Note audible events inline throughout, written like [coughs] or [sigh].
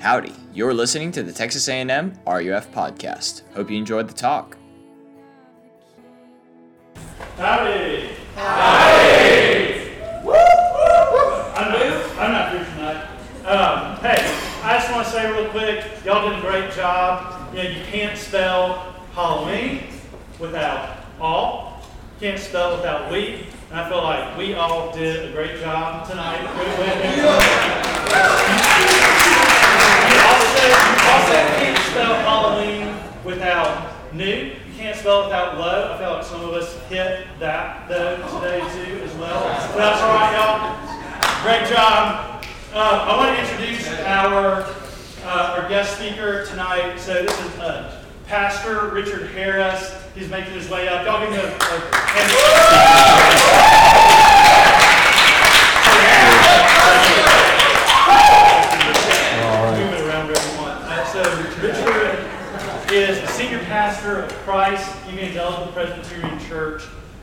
Howdy, you're listening to the Texas A&M RUF podcast. Hope you enjoyed the talk. Howdy. Howdy. I'm not, I'm not here tonight. Um, hey, I just want to say real quick, y'all did a great job. You know, you can't spell Halloween without all. You can't spell without we. And I feel like we all did a great job tonight. You also can't spell Halloween without new. You can't spell it without low. I feel like some of us hit that though today too as well. But that's all right, y'all. Great job. Uh, I want to introduce our uh, our guest speaker tonight. So this is uh, Pastor Richard Harris. He's making his way up. Y'all give him a, a hand. Move it around wherever you want. Uh, so Richard is the senior pastor of Christ Evangelical Presbyterian Church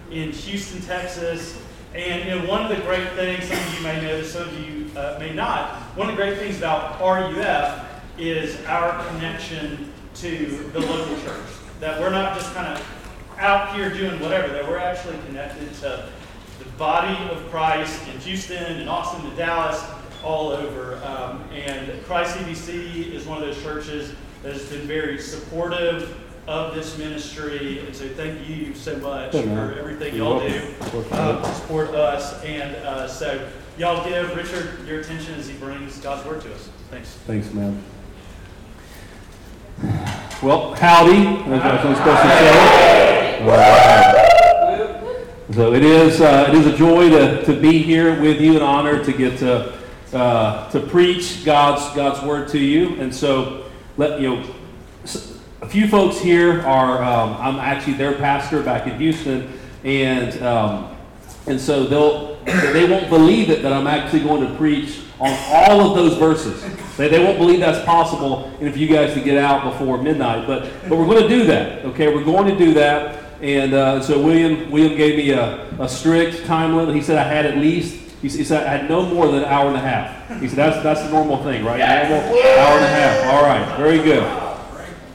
in Houston, Texas. And you know, one of the great things, some of you may know, some of you uh, may not, one of the great things about RUF is our connection to the local church. That we're not just kind of out here doing whatever, that we're actually connected to the body of Christ in Houston and Austin and Dallas, all over. Um, and Christ EPC is one of those churches that has been very supportive of this ministry. And so thank you so much for everything y'all do uh, to support us. And uh, so y'all give Richard your attention as he brings God's word to us. Thanks. Thanks, man. Well, howdy, as I was supposed to say. All right. So it is, uh, it is a joy to, to be here with you, an honor to get to, uh, to preach God's, God's word to you. And so, let, you know, a few folks here are, um, I'm actually their pastor back in Houston, and, um, and so they'll, they won't believe it that I'm actually going to preach on all of those verses. They, they won't believe that's possible, and if you guys to get out before midnight. But, but we're going to do that, okay? We're going to do that. And uh, so William, William gave me a, a strict time limit. He said I had at least, he said I had no more than an hour and a half. He said that's, that's the normal thing, right? Normal hour and a half. All right, very good.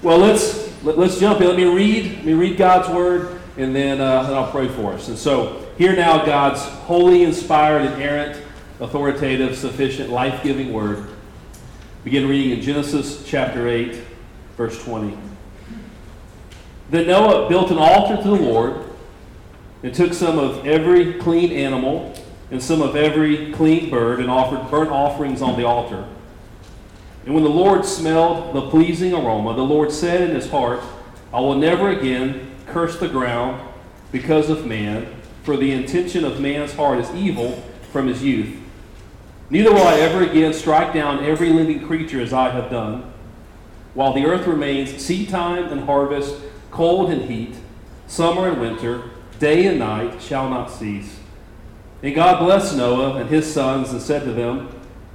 Well, let's let, let's jump in. Let me read. Let me read God's word, and then uh, then I'll pray for us. And so, hear now God's holy, inspired, inerrant, authoritative, sufficient, life-giving word. Begin reading in Genesis chapter eight, verse twenty. Then Noah built an altar to the Lord, and took some of every clean animal and some of every clean bird, and offered burnt offerings on the altar. And when the Lord smelled the pleasing aroma, the Lord said in his heart, I will never again curse the ground because of man, for the intention of man's heart is evil from his youth. Neither will I ever again strike down every living creature as I have done. While the earth remains, seed time and harvest, cold and heat, summer and winter, day and night shall not cease. And God blessed Noah and his sons and said to them,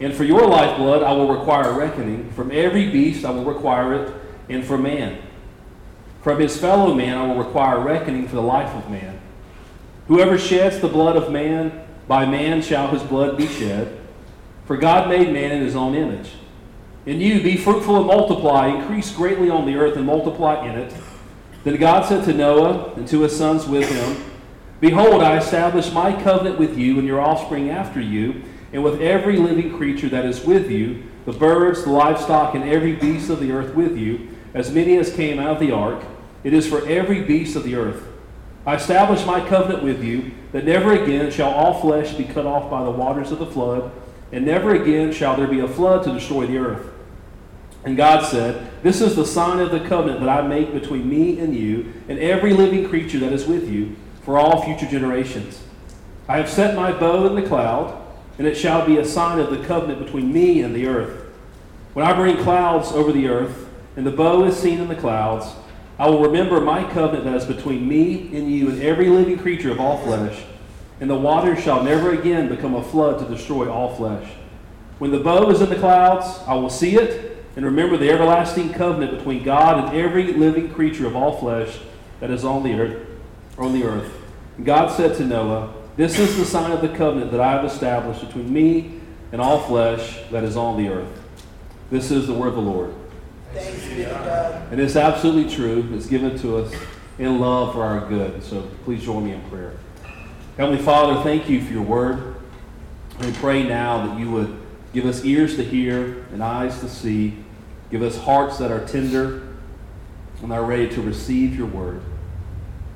And for your lifeblood I will require reckoning. From every beast I will require it, and for man. From his fellow man I will require reckoning for the life of man. Whoever sheds the blood of man, by man shall his blood be shed. For God made man in his own image. And you be fruitful and multiply, increase greatly on the earth and multiply in it. Then God said to Noah and to his sons with him, Behold, I establish my covenant with you and your offspring after you, and with every living creature that is with you, the birds, the livestock, and every beast of the earth with you, as many as came out of the ark. It is for every beast of the earth. I establish my covenant with you, that never again shall all flesh be cut off by the waters of the flood, and never again shall there be a flood to destroy the earth. And God said, This is the sign of the covenant that I make between me and you, and every living creature that is with you, for all future generations. I have set my bow in the cloud, and it shall be a sign of the covenant between me and the earth. When I bring clouds over the earth, and the bow is seen in the clouds, I will remember my covenant that is between me and you and every living creature of all flesh, and the waters shall never again become a flood to destroy all flesh. When the bow is in the clouds, I will see it, and remember the everlasting covenant between God and every living creature of all flesh that is on the earth. On the earth. And God said to Noah, This is the sign of the covenant that I have established between me and all flesh that is on the earth. This is the word of the Lord. Thanks be to God. And it's absolutely true. It's given to us in love for our good. So please join me in prayer. Heavenly Father, thank you for your word. We pray now that you would give us ears to hear and eyes to see. Give us hearts that are tender and are ready to receive your word.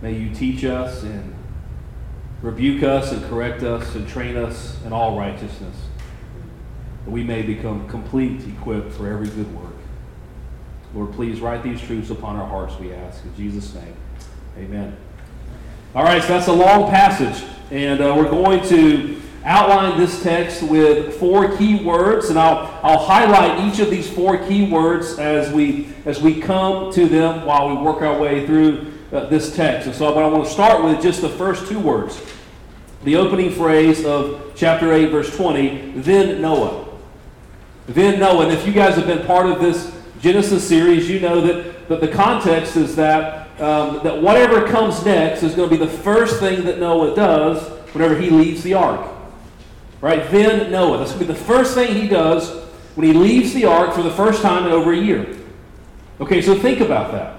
May you teach us and rebuke us and correct us and train us in all righteousness. That we may become complete, equipped for every good work. Lord, please write these truths upon our hearts, we ask. In Jesus' name, amen. All right, so that's a long passage, and uh, we're going to outline this text with four key words, and I'll, I'll highlight each of these four key words as we, as we come to them while we work our way through uh, this text. And so, but I want to start with just the first two words. The opening phrase of chapter 8, verse 20, then Noah. Then Noah. And if you guys have been part of this Genesis series, you know that, that the context is that, um, that whatever comes next is going to be the first thing that Noah does whenever he leaves the ark. Right? Then Noah. That's going to be the first thing he does when he leaves the ark for the first time in over a year. Okay, so think about that.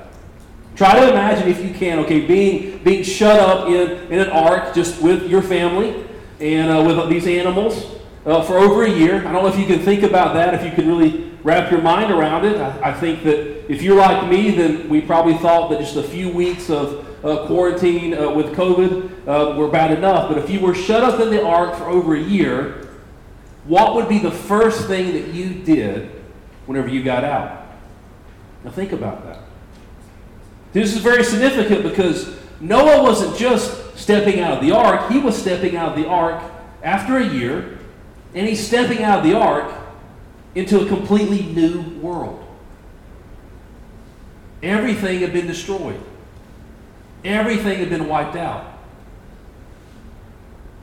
Try to imagine, if you can, okay, being, being shut up in, in an ark just with your family and uh, with these animals uh, for over a year. I don't know if you can think about that, if you can really wrap your mind around it. I, I think that if you're like me, then we probably thought that just a few weeks of uh, quarantine uh, with COVID uh, were bad enough. But if you were shut up in the ark for over a year, what would be the first thing that you did whenever you got out? Now think about that. This is very significant because Noah wasn't just stepping out of the ark, he was stepping out of the ark after a year, and he's stepping out of the ark into a completely new world. Everything had been destroyed. Everything had been wiped out.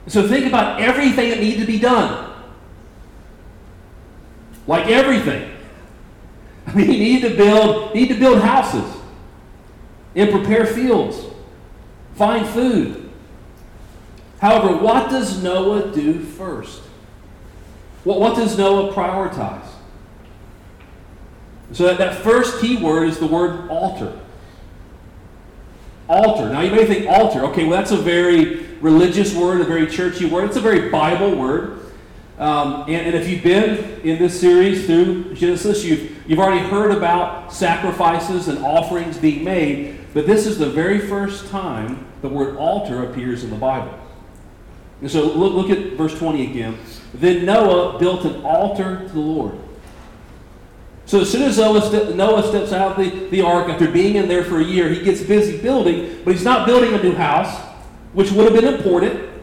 So think about everything that needed to be done. Like everything. [laughs] I mean, you need to build, need to build houses and prepare fields, find food. However, what does Noah do first? What, what does Noah prioritize? So that, that first key word is the word altar. Altar. Now you may think altar. Okay, well that's a very religious word, a very churchy word. It's a very Bible word. Um, and, and, if you've been in this series through Genesis, you've, you've already heard about sacrifices and offerings being made, but this is the very first time the word altar appears in the Bible. And so look, look at verse 20 again. Then Noah built an altar to the Lord. So as soon as Noah, steps out of the, the ark after being in there for a year, he gets busy building, but he's not building a new house, which would have been important.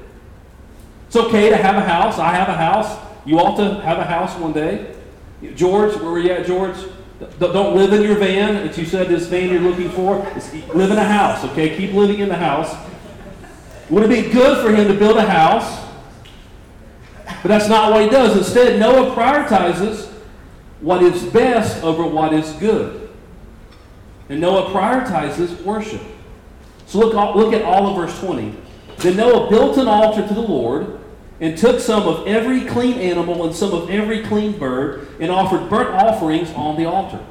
It's okay to have a house. I have a house. You ought to have a house one day. George, where were you at, George? Don't live in your van that you said this van you're looking for. live in a house, okay? Keep living in the house. Would it be good for him to build a house? But that's not what he does. Instead, Noah prioritizes what is best over what is good. And Noah prioritizes worship. So look, look at all of verse 20. Then Noah built an altar to the Lord and took some of every clean animal and some of every clean bird and offered burnt offerings on the altar.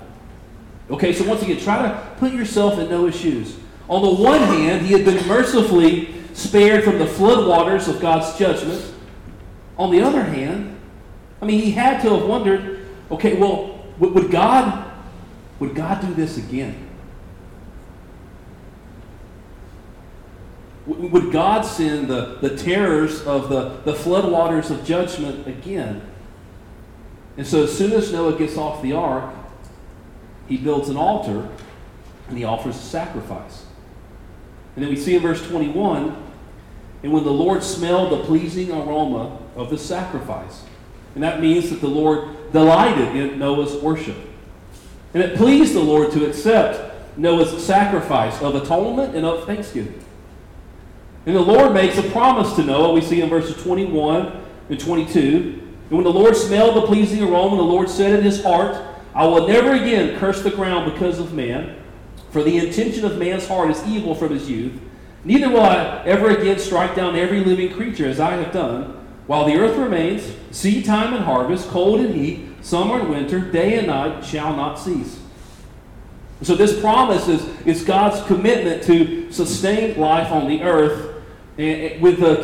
Okay, so once again, try to put yourself in Noah's shoes. On the one hand, he had been mercifully spared from the flood waters of God's judgment. On the other hand, I mean, he had to have wondered, okay, well, would God would God do this again? Would God send the, the terrors of the, the floodwaters of judgment again? And so as soon as Noah gets off the ark, he builds an altar and he offers a sacrifice. And then we see in verse 21 and when the Lord smelled the pleasing aroma of the sacrifice, And that means that the Lord delighted in Noah's worship. And it pleased the Lord to accept Noah's sacrifice of atonement and of thanksgiving. And the Lord makes a promise to Noah, we see in verses 21 and 22. And when the Lord smelled the pleasing aroma, the Lord said in his heart, I will never again curse the ground because of man, for the intention of man's heart is evil from his youth. Neither will I ever again strike down every living creature as I have done. While the earth remains, seed time and harvest, cold and heat, summer and winter, day and night shall not cease. So this promise is, is God's commitment to sustain life on the earth and, with the,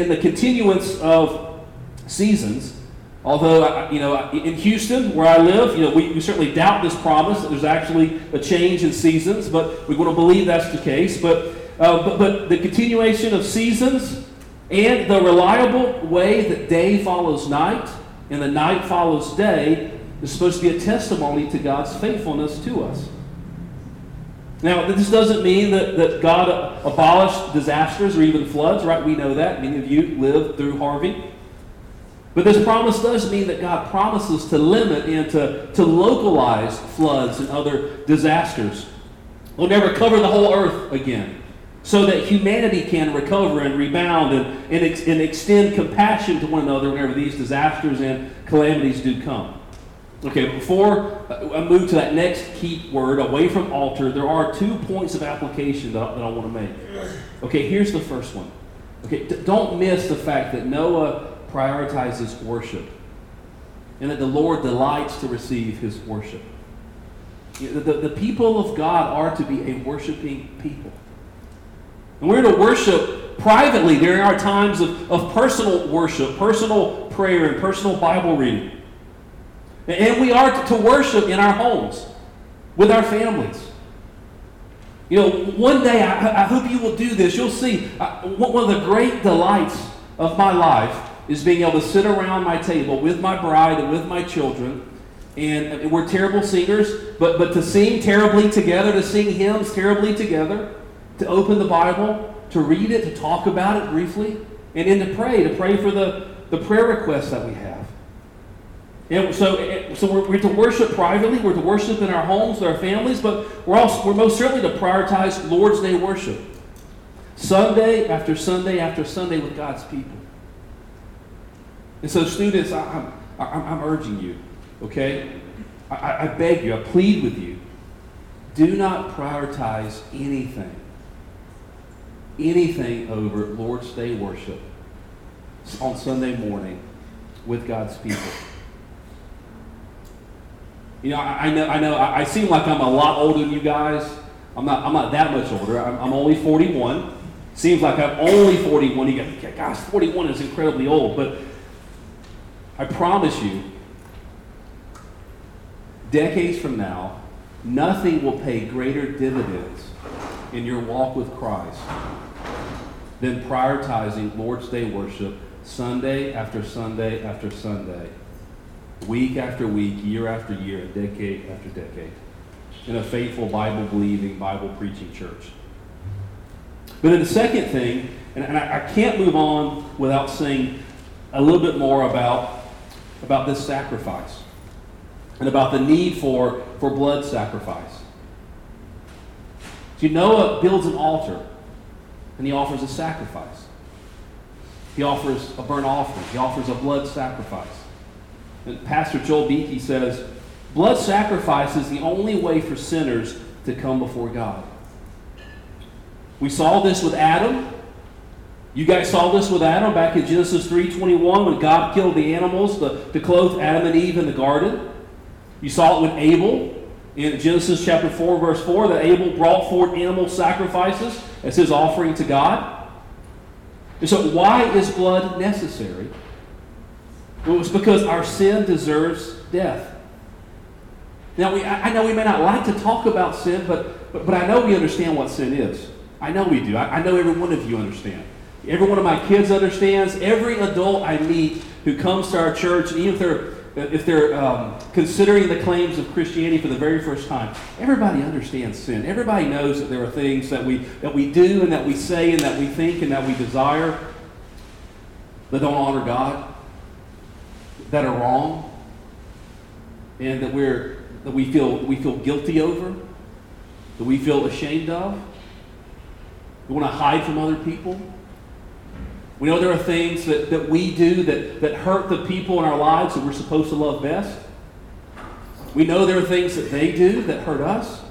in the continuance of seasons. Although, you know, in Houston, where I live, you know, we, we certainly doubt this promise that there's actually a change in seasons, but we want to believe that's the case. But, uh, but, but the continuation of seasons and the reliable way that day follows night and the night follows day is supposed to be a testimony to God's faithfulness to us. Now, this doesn't mean that, that God abolished disasters or even floods, right? We know that. Many of you lived through Harvey. But this promise does mean that God promises to limit and to, to localize floods and other disasters. We'll never cover the whole earth again so that humanity can recover and rebound and, and, ex, and extend compassion to one another whenever these disasters and calamities do come. Okay, before uh, I move to that next key word, away from altar, there are two points of application that I, that I want to make. Okay, here's the first one. Okay, don't miss the fact that Noah prioritizes worship and that the Lord delights to receive his worship. The, the, the people of God are to be a worshiping people. And we're to worship privately during our times of, of personal worship, personal prayer, and personal Bible reading. And we are to worship in our homes, with our families. You know, one day, I, I hope you will do this. You'll see, uh, one of the great delights of my life is being able to sit around my table with my bride and with my children. And we're terrible singers, but, but to sing terribly together, to sing hymns terribly together, to open the Bible, to read it, to talk about it briefly, and then to pray, to pray for the, the prayer requests that we have. And so, so we're, we're, to worship privately, we're to worship in our homes, with our families, but we're, also, we're most certainly to prioritize Lord's Day worship. Sunday after Sunday after Sunday with God's people. And so, students, I, am I'm, I'm urging you, okay? I, I beg you, I plead with you. Do not prioritize anything, anything over Lord's Day worship on Sunday morning with God's people. You know, I, I know, I know, I, I, seem like I'm a lot older than you guys. I'm not, I'm not that much older. I'm, I'm only 41. Seems like I'm only 41. You go, gosh, 41 is incredibly old. But I promise you, decades from now, nothing will pay greater dividends in your walk with Christ than prioritizing Lord's Day worship Sunday after Sunday after Sunday, week after week, year after year, decade after decade, in a faithful Bible believing, Bible preaching church. But then the second thing, and, I, I can't move on without saying a little bit more about about this sacrifice and about the need for, for blood sacrifice. See, Noah builds an altar and he offers a sacrifice. He offers a burnt offering, he offers a blood sacrifice. Pastor Joel Beeke says, Blood sacrifice is the only way for sinners to come before God. We saw this with Adam you guys saw this with Adam back in Genesis 3.21 when God killed the animals to, to clothe Adam and Eve in the garden. You saw it with Abel in Genesis chapter 4, verse 4, that Abel brought forth animal sacrifices as his offering to God. And so, why is blood necessary? Well, it's because our sin deserves death. Now, we, I know we may not like to talk about sin, but, but, but I know we understand what sin is. I know we do. I, I know every one of you understand. Every one of my kids understands. Every adult I meet who comes to our church, even if they're if they're um, considering the claims of Christianity for the very first time, everybody understands sin. Everybody knows that there are things that we that we do and that we say and that we think and that we desire that don't honor God. That are wrong and that we're that we feel we feel guilty over, that we feel ashamed of. We want to hide from other people. We know there are things that, that we do that, that hurt the people in our lives that we're supposed to love best. We know there are things that they do that hurt us.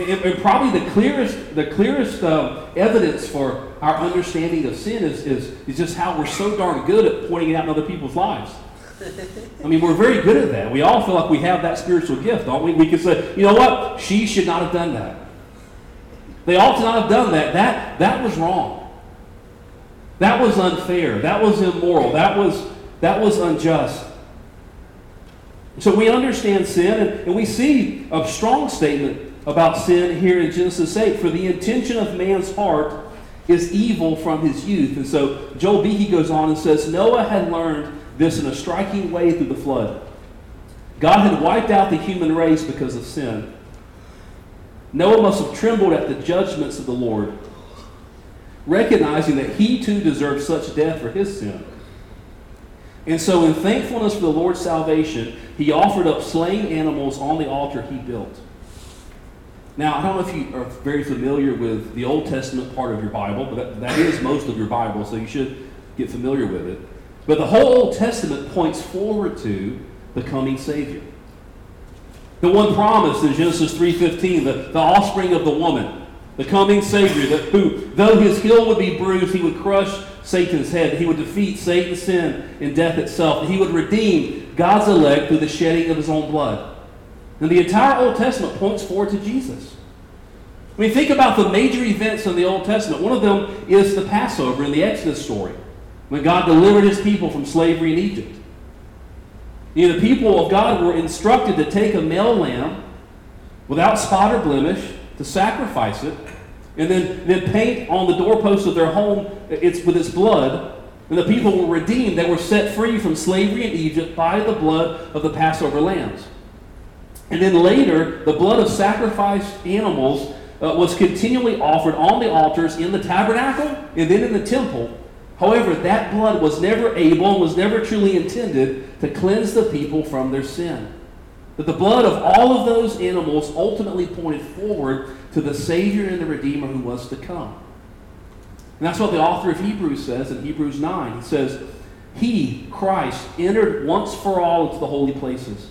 And, and probably the clearest, the clearest uh, evidence for our understanding of sin is, is, is just how we're so darn good at pointing it out in other people's lives. I mean, we're very good at that. We all feel like we have that spiritual gift, don't we? We can say, you know what? She should not have done that. They ought to not have done that. That, that was wrong. That was unfair. That was immoral. That was, that was unjust. So we understand sin, and, and we see a strong statement about sin here in Genesis 8. For the intention of man's heart is evil from his youth. And so Joel Beeke goes on and says, Noah had learned this in a striking way through the flood. God had wiped out the human race because of sin. Noah must have trembled at the judgments of the Lord, recognizing that he too deserved such death for his sin. And so, in thankfulness for the Lord's salvation, he offered up slain animals on the altar he built. Now, I don't know if you are very familiar with the Old Testament part of your Bible, but that, that is most of your Bible, so you should get familiar with it. But the whole Old Testament points forward to the coming Savior. The one promise in Genesis 3.15, the, the offspring of the woman, the coming Savior, that who, though his heel would be bruised, he would crush Satan's head. He would defeat Satan's sin and death itself. He would redeem God's elect through the shedding of his own blood. And the entire Old Testament points forward to Jesus. I mean, think about the major events in the Old Testament, one of them is the Passover in the Exodus story, when God delivered his people from slavery in Egypt. You know, the people of God were instructed to take a male lamb without spot or blemish, to sacrifice it, and then, then paint on the doorpost of their home it's with its blood. And the people were redeemed. They were set free from slavery in Egypt by the blood of the Passover lambs. And then later, the blood of sacrificed animals uh, was continually offered on the altars in the tabernacle and then in the temple However, that blood was never able and was never truly intended to cleanse the people from their sin. That the blood of all of those animals ultimately pointed forward to the Savior and the Redeemer who was to come. And that's what the author of Hebrews says in Hebrews 9. He says, He, Christ, entered once for all into the holy places,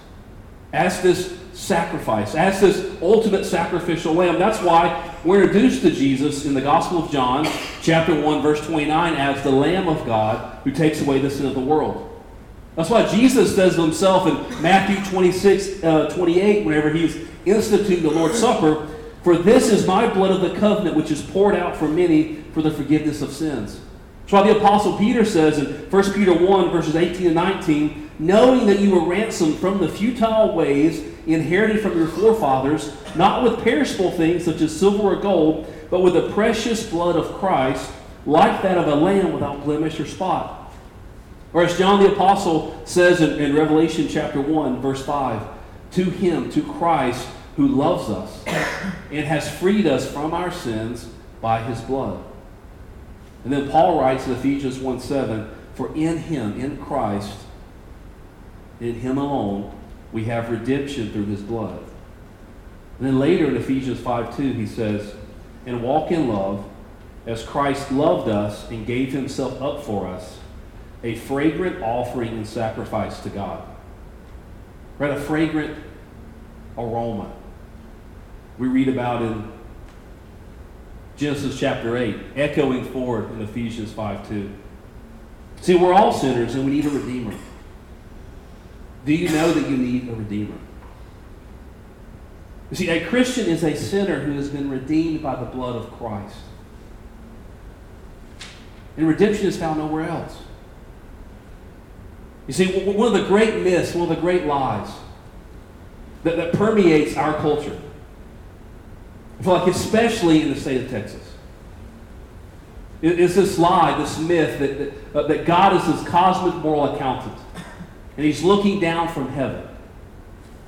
as this sacrifice, as this ultimate sacrificial lamb. That's why we're introduced to Jesus in the Gospel of John, chapter 1, verse 29, as the Lamb of God who takes away the sin of the world. That's why Jesus says to himself in Matthew 26, uh, 28, whenever he's instituting the Lord's Supper, For this is my blood of the covenant, which is poured out for many for the forgiveness of sins. That's why the Apostle Peter says in 1 Peter 1, verses 18 and 19, knowing that you were ransomed from the futile ways inherited from your forefathers, not with perishable things such as silver or gold, but with the precious blood of Christ, like that of a lamb without blemish or spot. Or as John the Apostle says in, in Revelation chapter 1, verse 5, to him, to Christ, who loves us and has freed us from our sins by his blood. And then Paul writes in Ephesians 1 7, For in him, in Christ, in him alone, we have redemption through his blood. And then later in Ephesians 5 2, he says, And walk in love as Christ loved us and gave himself up for us, a fragrant offering and sacrifice to God. Right? A fragrant aroma. We read about in Genesis chapter 8, echoing forward in Ephesians 5 2. See, we're all sinners and we need a Redeemer. Do you know that you need a Redeemer? You see, a Christian is a sinner who has been redeemed by the blood of Christ. And redemption is found nowhere else. You see, one of the great myths, one of the great lies that, that permeates our culture, like especially in the state of Texas, is this lie, this myth that, that, uh, that God is this cosmic moral accountant. And he's looking down from heaven.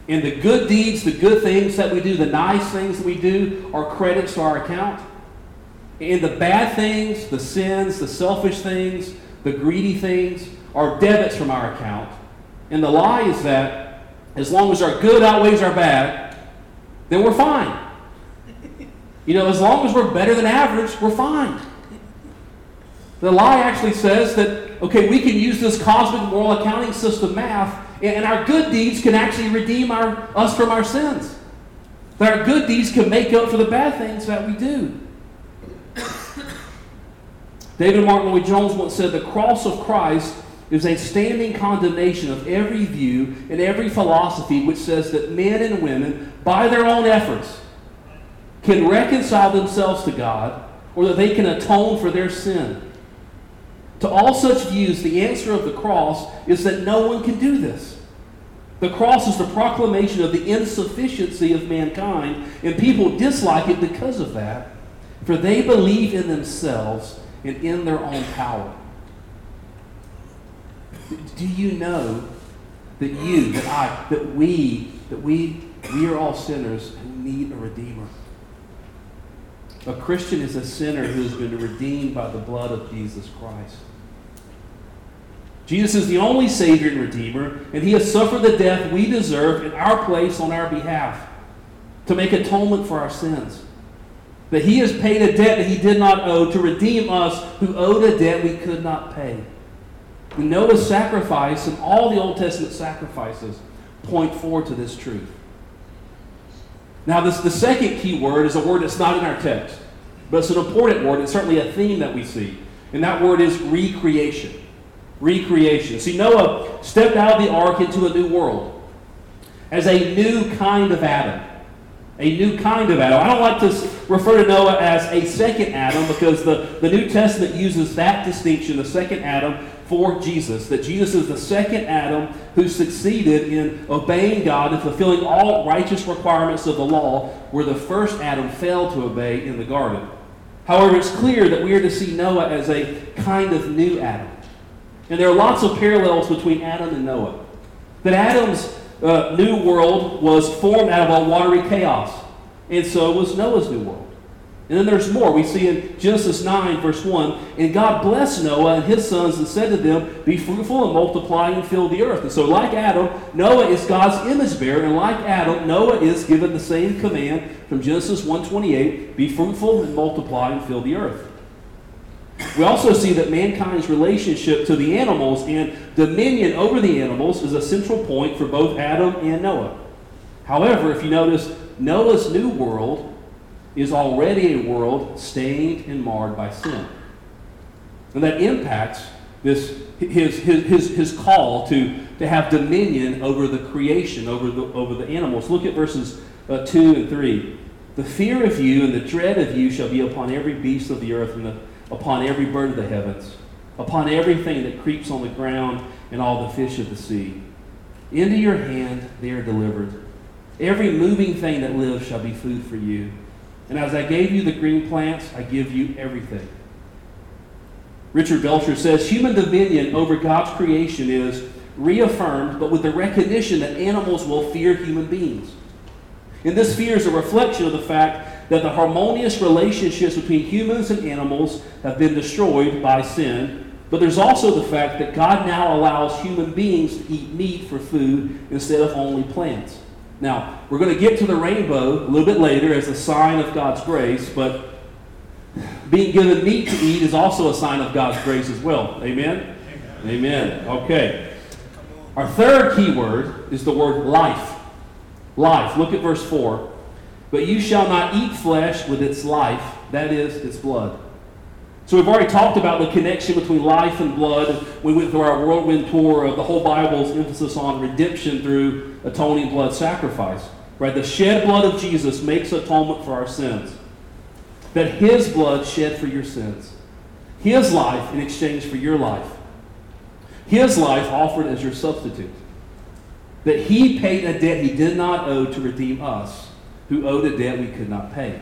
And the good deeds, the good things that we do, the nice things that we do are credits to our account. And the bad things, the sins, the selfish things, the greedy things are debits from our account. And the lie is that as long as our good outweighs our bad, then we're fine. You know, as long as we're better than average, we're fine. The lie actually says that, okay, we can use this cosmic moral accounting system, math, and our good deeds can actually redeem our, us from our sins. That our good deeds can make up for the bad things that we do. [coughs] David Martyn Lloyd-Jones once said, The cross of Christ is a standing condemnation of every view and every philosophy which says that men and women, by their own efforts, can reconcile themselves to God or that they can atone for their sin. To all such views, the answer of the cross is that no one can do this. The cross is the proclamation of the insufficiency of mankind, and people dislike it because of that, for they believe in themselves and in their own power. Do you know that you, that I, that we, that we, we are all sinners who need a Redeemer? A Christian is a sinner who has been redeemed by the blood of Jesus Christ. Jesus is the only Savior and Redeemer, and He has suffered the death we deserve in our place on our behalf to make atonement for our sins. That He has paid a debt that He did not owe to redeem us who owed a debt we could not pay. And Noah's sacrifice and all the Old Testament sacrifices point forward to this truth. Now, this, the second key word is a word that's not in our text, but it's an important word. It's certainly a theme that we see. And that word is recreation recreation. See, Noah stepped out of the ark into a new world as a new kind of Adam. A new kind of Adam. I don't like to refer to Noah as a second Adam because the, the New Testament uses that distinction, the second Adam, for Jesus. That Jesus is the second Adam who succeeded in obeying God and fulfilling all righteous requirements of the law, where the first Adam failed to obey in the garden. However, it's clear that we are to see Noah as a kind of new Adam. And there are lots of parallels between Adam and Noah. That Adam's uh, new world was formed out of a watery chaos, and so was Noah's new world. And then there's more. We see in Genesis 9, verse 1 And God blessed Noah and his sons and said to them, Be fruitful and multiply and fill the earth. And so, like Adam, Noah is God's image bearer. And like Adam, Noah is given the same command from Genesis 1:28, Be fruitful and multiply and fill the earth. We also see that mankind's relationship to the animals and dominion over the animals is a central point for both Adam and Noah. However, if you notice, Noah's new world is already a world stained and marred by sin. And that impacts this, his, his, his, his call to, to have dominion over the creation, over the, over the animals. Look at verses uh, 2 and 3. The fear of you and the dread of you shall be upon every beast of the earth and the upon every bird of the heavens, upon everything that creeps on the ground, and all the fish of the sea. Into your hand they are delivered. Every moving thing that lives shall be food for you. And as I gave you the green plants, I give you everything. Richard Belcher says human dominion over God's creation is reaffirmed, but with the recognition that animals will fear human beings. And this fear is a reflection of the fact that the harmonious relationships between humans and animals have been destroyed by sin. But there's also the fact that God now allows human beings to eat meat for food instead of only plants. Now, we're going to get to the rainbow a little bit later as a sign of God's grace, but being given meat to eat is also a sign of God's grace as well. Amen? Amen. Amen. Okay. Our third key word is the word life. Life. Look at verse 4. But you shall not eat flesh with its life, that is, its blood. So we've already talked about the connection between life and blood. We went through our whirlwind tour of the whole Bible's emphasis on redemption through atoning blood sacrifice. Right? The shed blood of Jesus makes atonement for our sins. That his blood shed for your sins. His life in exchange for your life. his life offered as your substitute. That he paid a debt he did not owe to redeem us, who owed a debt we could not pay.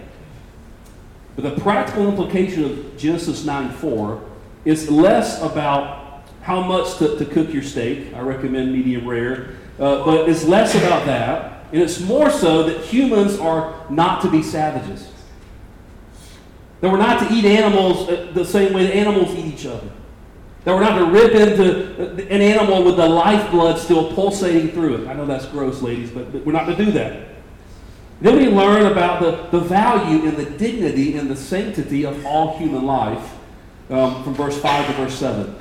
But the practical implication of Genesis 9 4 is less about how much to, to cook your steak. I recommend medium rare. Uh, but it's less about that, and it's more so that humans are not to be savages. That we're not to eat animals uh, the same way that animals eat each other. That we're not to rip into an animal with the lifeblood still pulsating through it. I know that's gross, ladies, but we're not to do that. Then we learn about the, the value and the dignity and the sanctity of all human life um, from verse 5 to verse 7.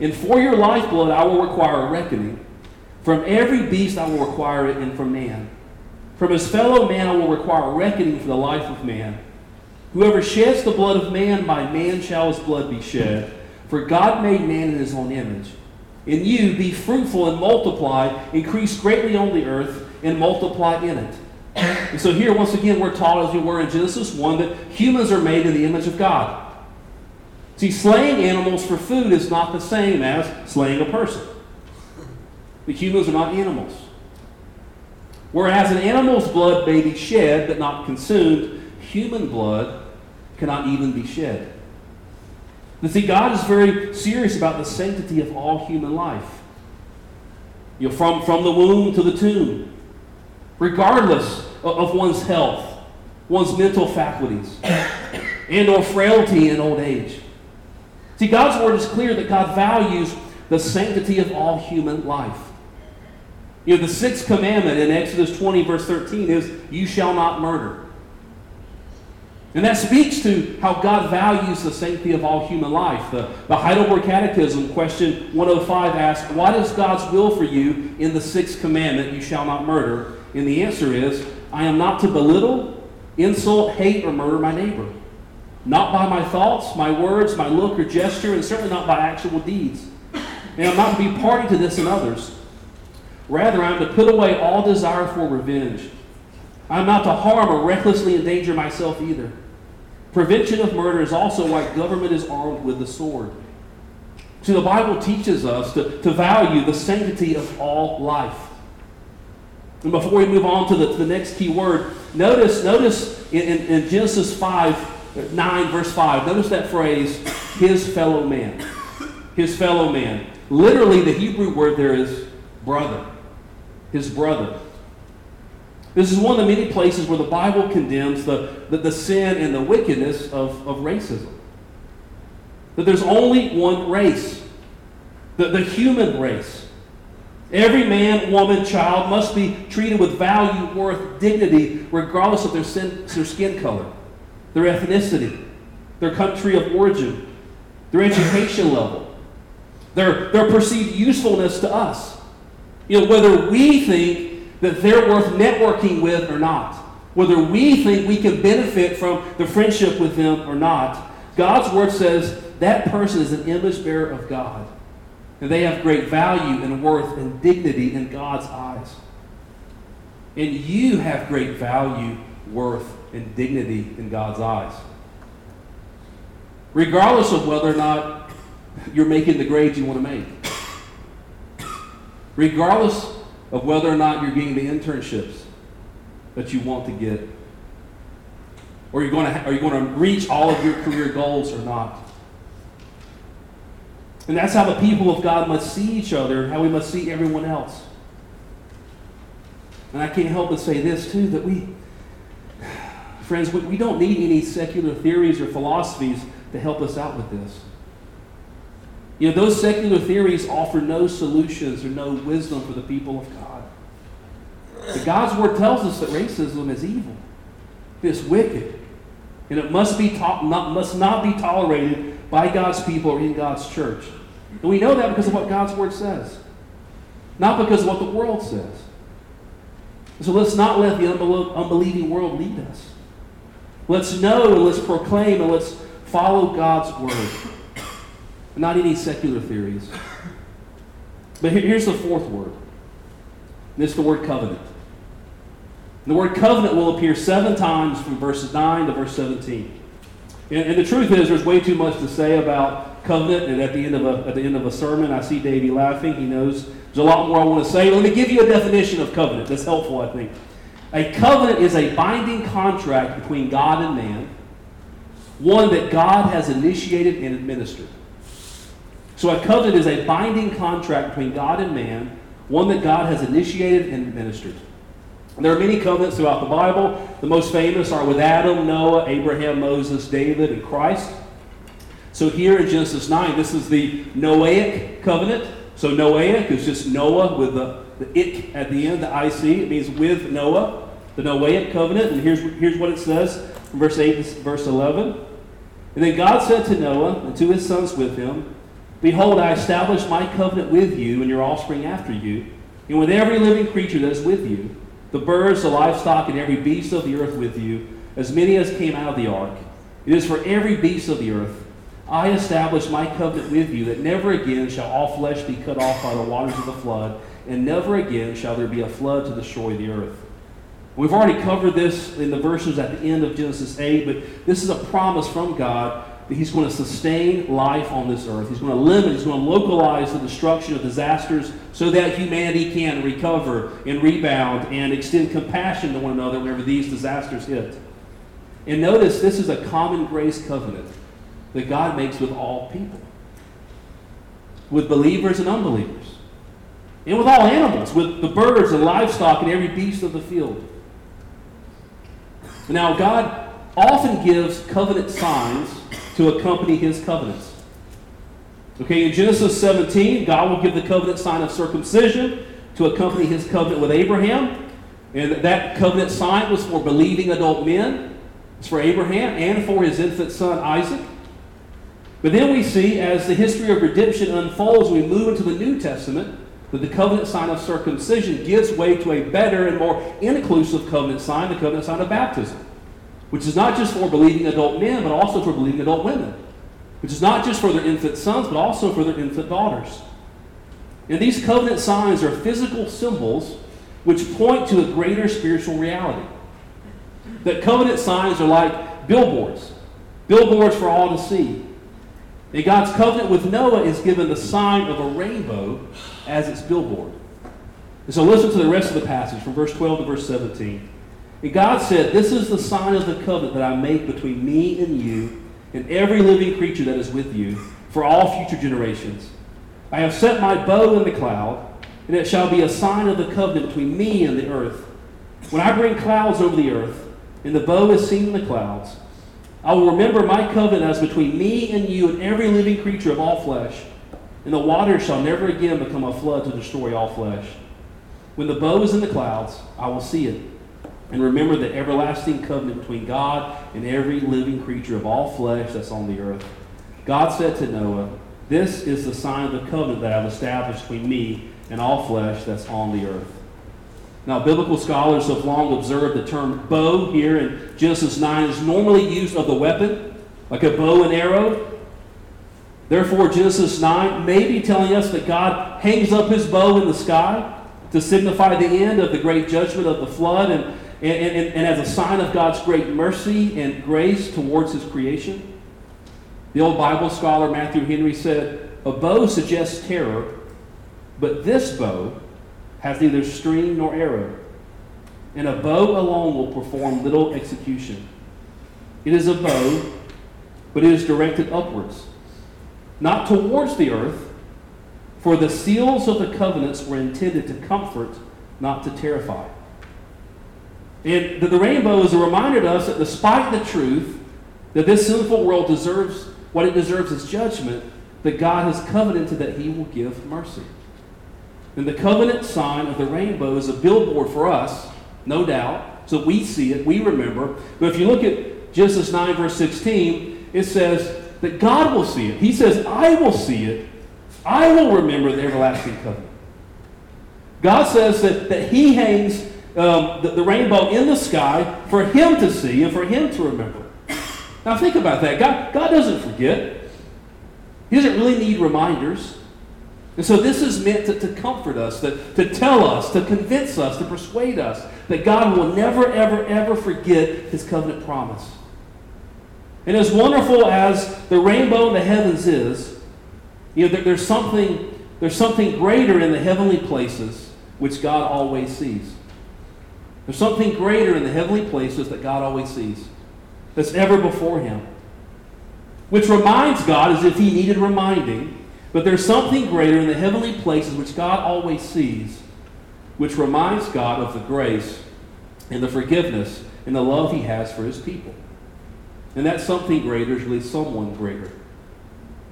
And for your lifeblood I will require a reckoning. From every beast I will require it, and from man. From his fellow man I will require a reckoning for the life of man. Whoever sheds the blood of man, by man shall his blood be shed. For God made man in his own image. And you be fruitful and multiply, increase greatly on the earth, and multiply in it. And so here, once again, we're taught, as we were in Genesis 1, that humans are made in the image of God. See, slaying animals for food is not the same as slaying a person. The humans are not animals. Whereas an animal's blood may be shed but not consumed, human blood cannot even be shed. But see, God is very serious about the sanctity of all human life. You know, from, from the womb to the tomb, regardless of, one's health, one's mental faculties, [coughs] and or frailty in old age. See, God's word is clear that God values the sanctity of all human life. You know, the sixth commandment in Exodus 20, verse 13 is, You shall not murder. And that speaks to how God values the sanctity of all human life. The, the Heidelberg Catechism, question 105, asks, What is God's will for you in the sixth commandment, you shall not murder? And the answer is, I am not to belittle, insult, hate, or murder my neighbor. Not by my thoughts, my words, my look or gesture, and certainly not by actual deeds. And I'm not to be party to this in others. Rather, I'm to put away all desire for revenge. I'm not to harm or recklessly endanger myself either. Prevention of murder is also why government is armed with the sword. See, the Bible teaches us to, to value the sanctity of all life. And before we move on to the, the next key word, notice, notice in, in, in Genesis 5, 9, verse 5, notice that phrase, his fellow man. His fellow man. Literally, the Hebrew word there is brother. His brother. This is one of the many places where the Bible condemns the, the, the sin and the wickedness of, of racism. That there's only one race, the, the human race. Every man, woman, child must be treated with value, worth, dignity, regardless of their, sin, their skin color, their ethnicity, their country of origin, their education level, their, their perceived usefulness to us. You know, whether we think that they're worth networking with or not, whether we think we can benefit from the friendship with them or not. God's word says that person is an image bearer of God. And they have great value and worth and dignity in God's eyes. And you have great value, worth, and dignity in God's eyes. Regardless of whether or not you're making the grades you want to make. Regardless of whether or not you're getting the internships that you want to get. Or you're going to, are you going to reach all of your career goals or not? And that's how the people of God must see each other, how we must see everyone else. And I can't help but say this, too, that we, [sighs] friends, we, we don't need any secular theories or philosophies to help us out with this. You know, those secular theories offer no solutions or no wisdom for the people of God. But God's word tells us that racism is evil. It's wicked. And it must, be to- not, must not be tolerated by God's people or in God's church. And we know that because of what God's word says, not because of what the world says. So let's not let the unbelieving world lead us. Let's know and let's proclaim and let's follow God's word not any secular theories. But here's the fourth word. And it's the word covenant. And the word covenant will appear seven times from verses 9 to verse 17. And, and, the truth is, there's way too much to say about covenant. And at the end of a at the end of a sermon, I see Davey laughing. He knows there's a lot more I want to say. Let me give you a definition of covenant. That's helpful, I think. A covenant is a binding contract between God and man, one that God has initiated and administered. So a covenant is a binding contract between God and man, one that God has initiated and administered. There are many covenants throughout the Bible. The most famous are with Adam, Noah, Abraham, Moses, David, and Christ. So here in Genesis 9, this is the Noahic covenant. So Noahic is just Noah with the, the ik at the end, the IC. It means with Noah, the Noahic covenant. And here's, here's what it says from verse 8 to verse 11. And then God said to Noah and to his sons with him, Behold, I establish my covenant with you and your offspring after you, and with every living creature that is with you the birds, the livestock, and every beast of the earth with you, as many as came out of the ark. It is for every beast of the earth. I establish my covenant with you that never again shall all flesh be cut off by the waters of the flood, and never again shall there be a flood to destroy the earth. We've already covered this in the verses at the end of Genesis 8, but this is a promise from God that He's going to sustain life on this earth. He's going to limit, He's going to localize the destruction of disasters so that humanity can recover and rebound and extend compassion to one another whenever these disasters hit. And notice this is a common grace covenant that God makes with all people, with believers and unbelievers, and with all animals, with the birds and livestock and every beast of the field. Now, God often gives covenant signs to accompany his covenants. Okay, in Genesis 17, God will give the covenant sign of circumcision to accompany his covenant with Abraham. And that covenant sign was for believing adult men. It's for Abraham and for his infant son Isaac. But then we see, as the history of redemption unfolds, we move into the New Testament, that the covenant sign of circumcision gives way to a better and more inclusive covenant sign, the covenant sign of baptism which is not just for believing adult men, but also for believing adult women, which is not just for their infant sons, but also for their infant daughters. And these covenant signs are physical symbols which point to a greater spiritual reality. That covenant signs are like billboards, billboards for all to see. And God's covenant with Noah is given the sign of a rainbow as its billboard. And so listen to the rest of the passage from verse 12 to verse 17. And God said, This is the sign of the covenant that I make between me and you and every living creature that is with you for all future generations. I have set my bow in the cloud, and it shall be a sign of the covenant between me and the earth. When I bring clouds over the earth, and the bow is seen in the clouds, I will remember my covenant as between me and you and every living creature of all flesh, and the waters shall never again become a flood to destroy all flesh. When the bow is in the clouds, I will see it and remember the everlasting covenant between God and every living creature of all flesh that's on the earth. God said to Noah, This is the sign of the covenant that I've established between me and all flesh that's on the earth. Now, biblical scholars have long observed the term bow here in Genesis 9 is normally used of the weapon, like a bow and arrow. Therefore, Genesis 9 may be telling us that God hangs up his bow in the sky to signify the end of the great judgment of the flood and and, and, and, as a sign of God's great mercy and grace towards his creation. The old Bible scholar Matthew Henry said, A bow suggests terror, but this bow has neither string nor arrow, and a bow alone will perform little execution. It is a bow, but it is directed upwards, not towards the earth, for the seals of the covenants were intended to comfort, not to terrify. And the, the rainbow is a reminder to us that despite the truth that this sinful world deserves what it deserves is judgment, that God has covenanted that he will give mercy. And the covenant sign of the rainbow is a billboard for us, no doubt. So we see it, we remember. But if you look at Genesis 9, verse 16, it says that God will see it. He says, I will see it. I will remember the everlasting covenant. God says that, that He hangs um, the, the rainbow in the sky for him to see and for him to remember. Now think about that. God, God doesn't forget. He doesn't really need reminders. And so this is meant to, to comfort us, to, to tell us, to convince us, to persuade us that God will never, ever, ever forget his covenant promise. And as wonderful as the rainbow in the heavens is, you know, there, there's, something, there's something greater in the heavenly places which God always sees. There's something greater in the heavenly places that God always sees that's ever before him. Which reminds God as if he needed reminding, but there's something greater in the heavenly places which God always sees, which reminds God of the grace and the forgiveness and the love he has for his people. And that something greater is really someone greater.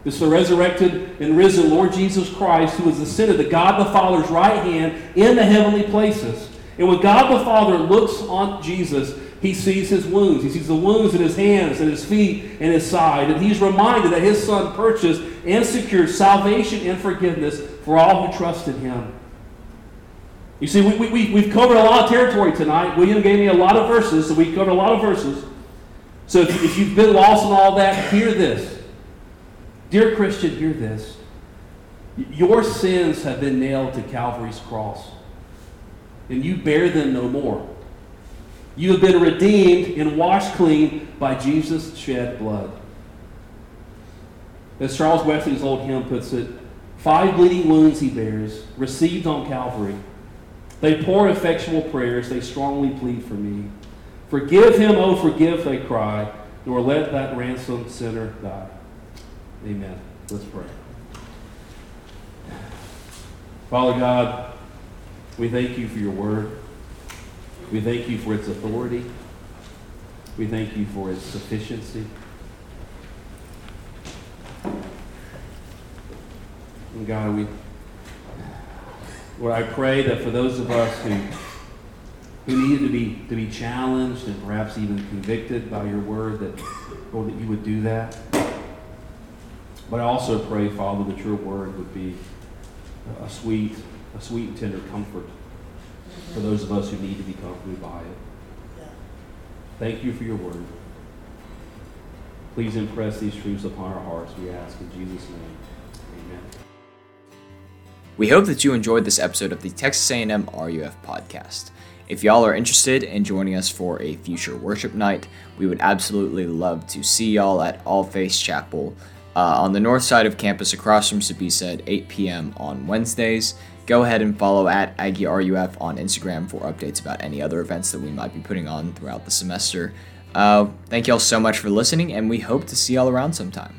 It's the resurrected and risen Lord Jesus Christ who is ascended to God the Father's right hand in the heavenly places. And when God the Father looks on Jesus, he sees his wounds. He sees the wounds in his hands and his feet and his side. And he's reminded that his son purchased and secured salvation and forgiveness for all who trust in him. You see, we, we, we've covered a lot of territory tonight. William gave me a lot of verses, so we covered a lot of verses. So if, if you've been lost in all that, hear this. Dear Christian, hear this. Your sins have been nailed to Calvary's cross, and you bear them no more. You have been redeemed and washed clean by Jesus' shed blood. As Charles Wesley's old hymn puts it, five bleeding wounds he bears, received on Calvary. They pour effectual prayers, they strongly plead for me. Forgive him, oh, forgive, they cry, nor let that ransomed sinner die. Amen. Let's pray. Father God, we thank you for your word. We thank you for its authority. We thank you for its sufficiency. And God, we, Lord, I pray that for those of us who, who needed to be, to be challenged and perhaps even convicted by your word, that, Lord, that you would do that. But I also pray, Father, that your word would be a sweet, a sweet and tender comfort for those of us who need to be comforted by it. Thank you for your word. Please impress these truths upon our hearts, we ask in Jesus' name. Amen. We hope that you enjoyed this episode of the Texas A&M RUF podcast. If y'all are interested in joining us for a future worship night, we would absolutely love to see y'all at All Faith Chapel uh, on the north side of campus across from Sbisa at 8 p.m. on Wednesdays. Go ahead and follow at AggieRUF on Instagram for updates about any other events that we might be putting on throughout the semester. Uh, thank y'all so much for listening, and we hope to see y'all around sometime.